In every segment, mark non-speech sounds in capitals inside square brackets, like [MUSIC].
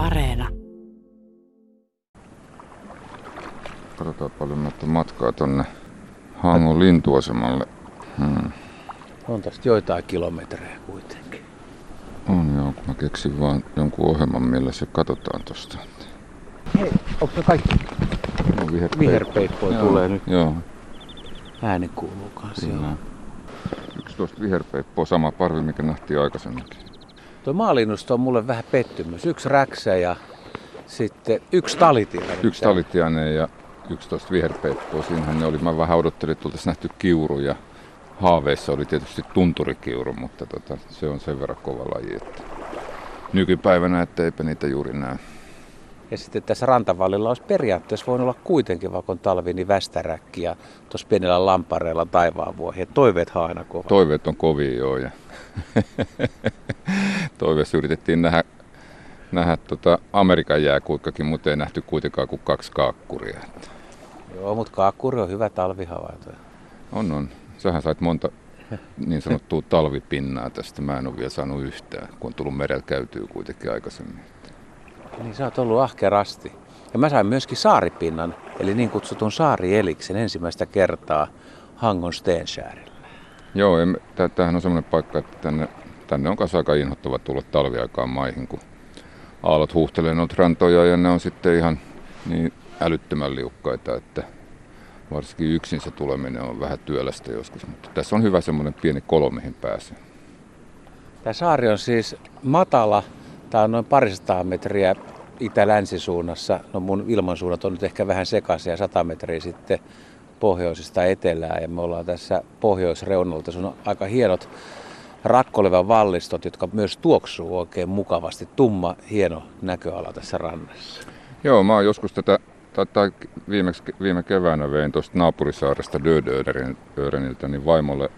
Areena. Katsotaan paljon näitä matkaa tonne Hangon lintuasemalle. Hmm. On tästä joitain kilometrejä kuitenkin. On joo, kun mä keksin vaan jonkun ohjelman, millä se katsotaan tosta. Hei, onko se kaikki No, viherpeippo. viherpeippoja Joo, tulee nyt? Joo, Ääni kuuluu kanssa. kyllä. joo. Yksi tuosta viherpeippoa, sama parvi, mikä nähtiin aikaisemminkin. Tuo maalinnusto on mulle vähän pettymys. Yksi räksä ja sitten yksi talitiainen. Yksi talitiainen ja 11 viherpeippoa. Siinähän ne oli. Mä vähän odottelin, että oltaisiin nähty kiuru ja haaveissa oli tietysti tunturikiuru, mutta tota, se on sen verran kova laji, että nykypäivänä, että eipä niitä juuri näe. Ja sitten tässä rantavallilla olisi periaatteessa voinut olla kuitenkin, vaikka on talvi, niin västäräkki ja tuossa pienellä lampareella taivaanvuohi. Et toiveethan on aina kova. Toiveet on kovia joo. Ja [LAUGHS] toiveessa yritettiin nähdä, nähdä tota Amerikan jääkuikkakin, mutta ei nähty kuitenkaan kuin kaksi kaakkuria. Joo, mutta kaakkuri on hyvä talvihavainto. On, on. Sähän sait monta niin sanottua talvipinnaa tästä. Mä en ole vielä saanut yhtään, kun on tullut merellä käytyy kuitenkin aikaisemmin. Niin sä oot ollut ahkerasti. Ja mä sain myöskin saaripinnan, eli niin kutsutun saarieliksen ensimmäistä kertaa Hangon Stenskärillä. Joo, tämähän on semmoinen paikka, että tänne, tänne on kanssa aika inhottava tulla talviaikaan maihin, kun aallot huuhtelee noita rantoja ja ne on sitten ihan niin älyttömän liukkaita, että varsinkin yksin se tuleminen on vähän työlästä joskus. Mutta tässä on hyvä semmoinen pieni kolo, mihin pääsee. Tämä saari on siis matala. Tämä on noin parisataa metriä itä-länsisuunnassa. No mun ilmansuunnat on nyt ehkä vähän sekaisin ja 100 metriä sitten pohjoisesta etelään. Ja me ollaan tässä pohjoisreunalla. Tässä on aika hienot rakkolevan vallistot, jotka myös tuoksuu oikein mukavasti. Tumma, hieno näköala tässä rannassa. Joo, mä oon joskus tätä, tai, viimeksi, viime keväänä vein tuosta naapurisaaresta Dödöreniltä niin vaimolle,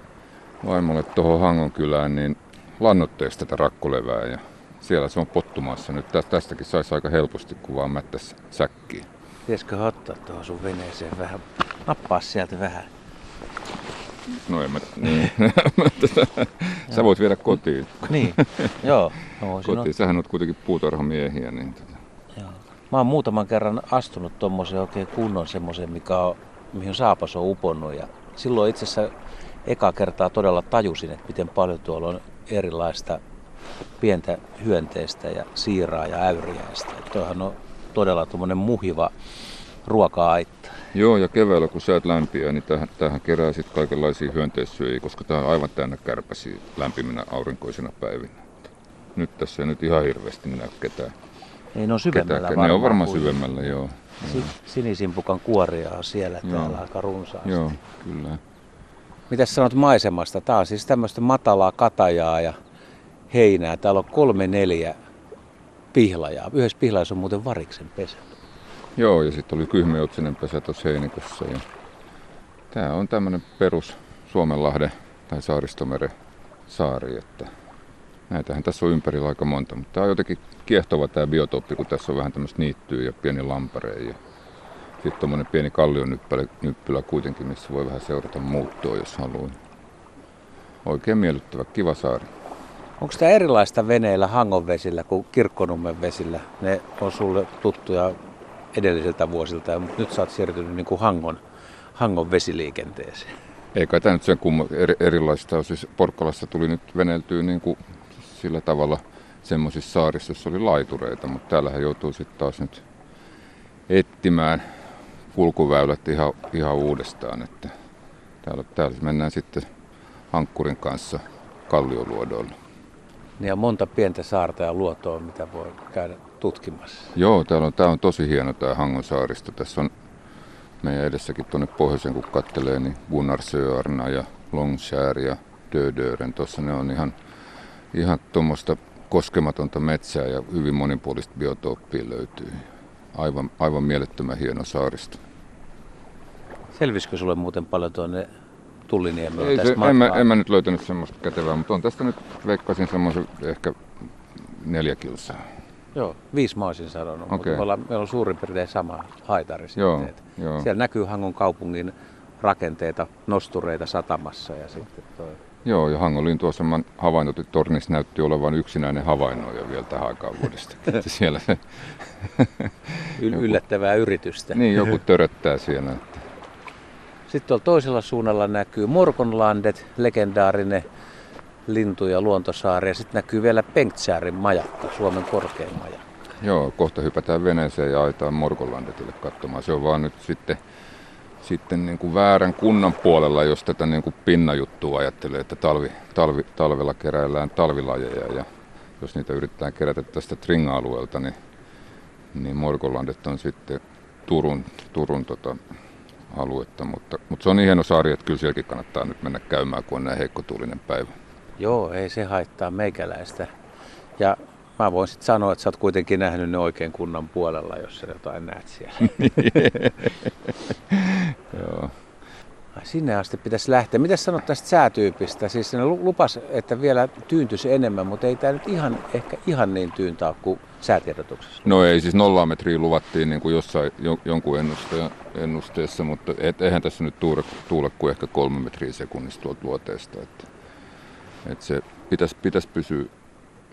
vaimolle tuohon Hangon kylään, niin lannoitteeksi tätä rakkolevää ja siellä se on pottumassa nyt. Tä- Tästäkin saisi aika helposti, kun vaan mättäisi säkkiin. Pitäisikö ottaa tuohon sun veneeseen vähän? Nappaa sieltä vähän. No en mä, niin. [LAUGHS] Sä voit viedä kotiin. Niin, joo. [LAUGHS] Voisin kotiin. Sähän oot kuitenkin puutarhamiehiä, niin tota. Joo. Mä oon muutaman kerran astunut tuommoisen oikein kunnon semmoisen, mikä on, mihin saapas on uponnut. Ja silloin itse asiassa eka kertaa todella tajusin, että miten paljon tuolla on erilaista pientä hyönteistä ja siiraa ja äyriäistä. Että Toihan on todella tuommoinen muhiva ruoka-aitta. Joo, ja keväällä kun säät lämpiää, niin tähän, tähän kerää sitten kaikenlaisia hyönteissyöjiä, koska tämä on aivan täynnä kärpäsiä lämpiminä aurinkoisina päivinä. Nyt tässä ei nyt ihan hirveästi näy ketään. Ei ne on syvemmällä ketään. varmaan. Ne on varmaan syvemmällä, joo. Si- sinisimpukan kuoria on siellä Joo. täällä aika runsaasti. Joo, kyllä. Mitäs sanot maisemasta? Tää on siis tämmöistä matalaa katajaa ja heinää. Täällä on kolme neljä pihlajaa. Yhdessä pihlajassa on muuten variksen pesä. Joo, ja sitten oli kyhmeotsinen pesä tuossa heinikossa. Ja tämä on tämmöinen perus Suomenlahden tai Saaristomeren saari, että näitähän tässä on ympärillä aika monta, mutta tämä on jotenkin kiehtova tämä biotooppi, kun tässä on vähän tämmöistä niittyä ja pieni lampare ja sitten tuommoinen pieni kallionyppylä nyppylä kuitenkin, missä voi vähän seurata muuttoa, jos haluaa. Oikein miellyttävä, kiva saari. Onko tämä erilaista veneillä Hangon vesillä kuin Kirkkonummen vesillä? Ne on sulle tuttuja edellisiltä vuosilta, mutta nyt sä oot siirtynyt niin kuin Hangon, Hangon vesiliikenteeseen. Ei kai tämä nyt sen kumma, eri, erilaista ole. Siis Porkkalassa tuli nyt veneltyä niin kuin sillä tavalla semmoisissa saarissa, joissa oli laitureita, mutta täällähän joutuu sitten taas nyt etsimään kulkuväylät ihan, ihan uudestaan. Että täällä, täällä mennään sitten hankkurin kanssa kallioluodoille. Niin on monta pientä saarta ja luotoa, mitä voi käydä tutkimassa. Joo, täällä on, tää on tosi hieno tämä Hangon saaristo. Tässä on meidän edessäkin tuonne pohjoiseen, kun kattelee, niin Gunnarsöarna ja Longskär ja Dödören. Tuossa ne on ihan, ihan tuommoista koskematonta metsää ja hyvin monipuolista biotooppia löytyy. Aivan, aivan mielettömän hieno saaristo. Selvisikö sulle muuten paljon tuonne Tulliniemelle Ei tästä se, en, mä, en mä nyt löytänyt semmoista kätevää, mutta on tästä nyt veikkasin semmoisen ehkä neljä kilsaa. Joo, viisi mä olisin sanonut, mutta Okei. me ollaan, meillä on suurin piirtein sama haitari Joo, sitten. joo. Siellä näkyy Hangon kaupungin rakenteita, nostureita satamassa ja sitten toi Joo, ja Hangolin tuossa Tornis näytti olevan yksinäinen havainnoija vielä tähän aikaan vuodesta. [LAUGHS] Siellä se, Yl- yllättävää yritystä. niin, joku töröttää siellä. Sitten tuolla toisella suunnalla näkyy Morkonlandet, legendaarinen lintu- ja sitten näkyy vielä Penktsäärin majakka, Suomen korkein majakka. Joo, kohta hypätään veneeseen ja aitaan Morgonlandetille katsomaan. Se on vaan nyt sitten, sitten niin kuin väärän kunnan puolella, jos tätä niin kuin pinnajuttua ajattelee, että talvi, talvi, talvella keräillään talvilajeja ja jos niitä yritetään kerätä tästä Tringa-alueelta, niin, niin Morgonlandet on sitten Turun, Turun tota, aluetta, mutta, mutta se on niin hieno saari, että kyllä sielläkin kannattaa nyt mennä käymään, kun on näin heikkotuulinen päivä. Joo, ei se haittaa meikäläistä. Ja mä voin sitten sanoa, että sä oot kuitenkin nähnyt ne oikein kunnan puolella, jos sä jotain näet siellä. [LAUGHS] Joo. Ai, Sinne asti pitäisi lähteä. Mitä sanot tästä säätyypistä? Siis ne lu- lupas, että vielä tyyntyisi enemmän, mutta ei tämä nyt ihan, ehkä ihan niin tyyntä ole kuin säätiedotuksessa. No ei, siis nollaa metriä luvattiin niin kuin jossain jo, jonkun ennuste, ennusteessa, mutta et, eihän tässä nyt tuule, tuule kuin ehkä kolme metriä sekunnissa tuolta luoteesta. Että, että se pitäisi, pitäisi pysyä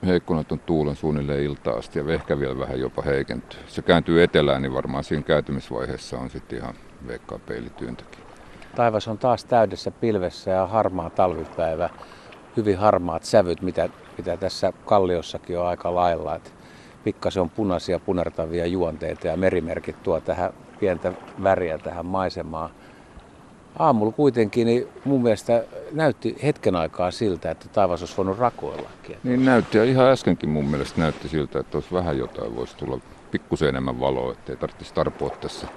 heikkona tuon tuulen suunnilleen iltaa asti ja ehkä vielä vähän jopa heikentyy. Se kääntyy etelään, niin varmaan siinä kääntymisvaiheessa on sitten ihan veikkaa peilityyntäkin. Taivas on taas täydessä pilvessä ja harmaa talvipäivä. Hyvin harmaat sävyt, mitä, mitä tässä kalliossakin on aika lailla. Et pikkasen on punaisia punertavia juonteita ja merimerkit tuo tähän pientä väriä tähän maisemaan. Aamulla kuitenkin niin mun mielestä näytti hetken aikaa siltä, että taivas olisi voinut rakoillakin. Niin näytti, ja ihan äskenkin mun mielestä näytti siltä, että olisi vähän jotain, voisi tulla pikkusen enemmän valoa, ettei tarvitsisi tarpoa tässä,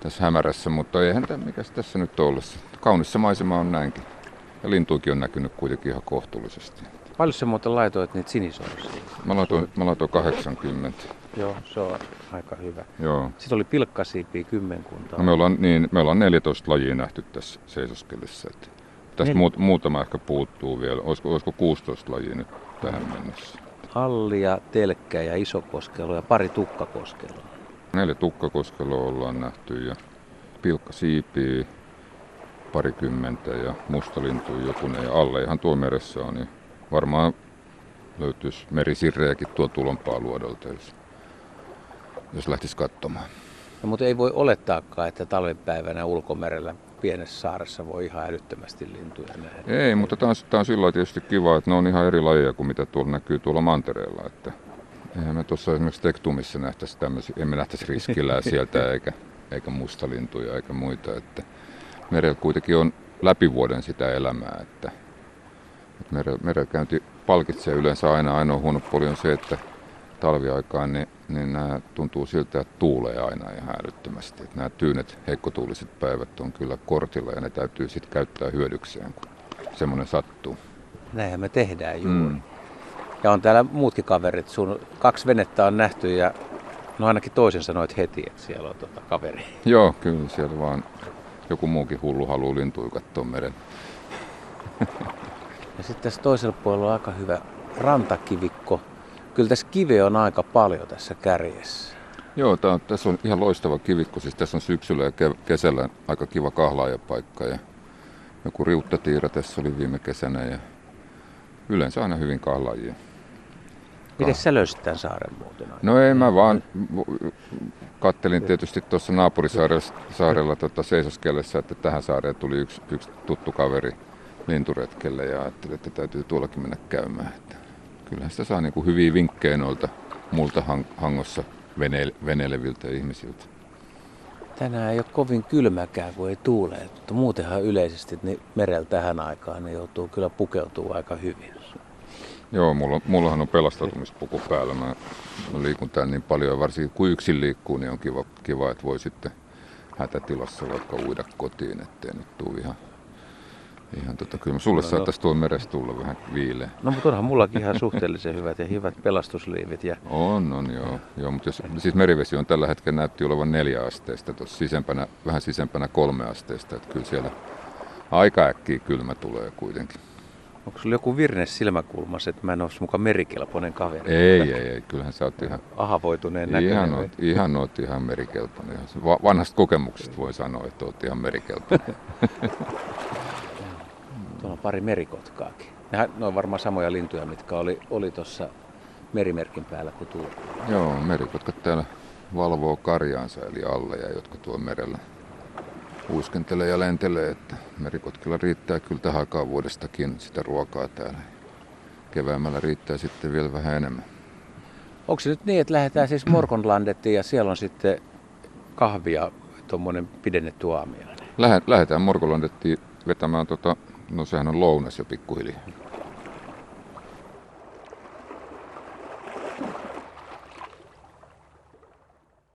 tässä hämärässä, mutta eihän tämä, mikä tässä nyt ollut. Kaunissa maisema on näinkin. Ja lintuikin on näkynyt kuitenkin ihan kohtuullisesti. Paljon sä muuten laitoit niitä sinisorsia? Mä laitoin, mä laitoin 80. Joo, se on aika hyvä. Joo. Sitten oli pilkkasiipiä kymmenkunta. No me, ollaan, niin, me ollaan 14 lajia nähty tässä seisoskellessa. Että tästä Nel- muut, muutama ehkä puuttuu vielä. Olisiko, olisiko 16 lajia nyt tähän mennessä? Hallia, telkkä ja isokoskelo ja pari tukkakoskeloa. Neljä tukkakoskeloa ollaan nähty ja pilkkasiipiä parikymmentä ja mustalintu jokunen ja alle ihan tuo meressä on. Niin varmaan löytyisi merisirrejäkin tuo tulompaa luodolta, jos, jos lähtisi katsomaan. No, mutta ei voi olettaakaan, että talvipäivänä ulkomerellä pienessä saaressa voi ihan älyttömästi lintuja nähdä. Ei, mutta tämä on, tää on sillä lailla tietysti kiva, että ne on ihan eri lajeja kuin mitä tuolla näkyy tuolla mantereella. Että eihän me tuossa esimerkiksi Tektumissa nähtäisi tämmöisiä, emme nähtäisi riskillä [LAUGHS] sieltä eikä, eikä mustalintuja eikä muita. Että merellä kuitenkin on läpi vuoden sitä elämää, että, että merellä, merellä käynti palkitsee yleensä aina. Ainoa huono puoli on se, että talviaikaan niin, niin nämä tuntuu siltä, että tuulee aina ihan älyttömästi. Että nämä tyynet, heikkotuuliset päivät on kyllä kortilla ja ne täytyy sitten käyttää hyödykseen, kun semmoinen sattuu. Näinhän me tehdään juuri. Mm. Ja on täällä muutkin kaverit. Sun kaksi venettä on nähty ja no ainakin toisen sanoit heti, että siellä on tota kaveri. [LAUGHS] Joo, kyllä siellä vaan joku muukin hullu haluaa lintuja katsoa meren. [LAUGHS] Ja sitten tässä toisella puolella on aika hyvä rantakivikko. Kyllä tässä kiveä on aika paljon tässä kärjessä. Joo, tää on, tässä on ihan loistava kivikko. Siis tässä on syksyllä ja ke- kesällä aika kiva kahlaajapaikka. Ja joku riuttatiira tässä oli viime kesänä ja yleensä aina hyvin kahlaajia. Miten sä löysit tämän saaren muuten? No ei mä vaan kattelin tietysti tuossa naapurisaarella tota seisoskellessa, että tähän saareen tuli yksi, yksi tuttu kaveri linturetkelle ja ajattelin, että täytyy tuollakin mennä käymään. Että kyllähän sitä saa niin kuin hyviä vinkkejä noilta multa hang- hangossa vene- veneileviltä ihmisiltä. Tänään ei ole kovin kylmäkään, kun ei tuule. Mutta muutenhan yleisesti niin merellä tähän aikaan niin joutuu kyllä pukeutumaan aika hyvin. Joo, mulla, mullahan on pelastautumispuku päällä. Mä, mä liikun täällä niin paljon varsinkin kun yksin liikkuu, niin on kiva, kiva että voi sitten hätätilassa vaikka uida kotiin, ettei nyt tuu ihan, ihan tota, kyllä sulle No, no. saattaisi tuon merestä tulla vähän viileä. No mutta onhan mullakin ihan suhteellisen hyvät ja hyvät pelastusliivit. Ja On, on joo. joo mutta jos, siis merivesi on tällä hetkellä näytti olevan neljä asteista, tuossa sisempänä, vähän sisempänä kolme asteista, että kyllä siellä aika äkkiä kylmä tulee kuitenkin. onko sulla joku virne silmäkulmas, että mä en olisi mukaan merikelpoinen kaveri? Ei, ei, ei, kyllähän sä oot ihan, Ahavoituneen näköinen. ihan, oot, ihan, oot ihan merikelpoinen. Va- Vanhasta kokemuksesta voi sanoa, että oot ihan merikelpoinen. [LAUGHS] Pari merikotkaakin. Nehän, ne on varmaan samoja lintuja, mitkä oli, oli tuossa merimerkin päällä, kun tuli. Joo, merikotkat täällä valvoo karjaansa eli alle ja jotka tuo merellä uiskentelee ja lentelee, että merikotkilla riittää kyllä tähän aikaan vuodestakin sitä ruokaa täällä. Keväämällä riittää sitten vielä vähän enemmän. Onko se nyt niin, että lähdetään siis Morkonlandettiin ja siellä on sitten kahvia, tuommoinen pidennetty aamiainen? Lähe, lähdetään Morkolandettiin vetämään, tota, no sehän on lounas jo pikkuhiljaa.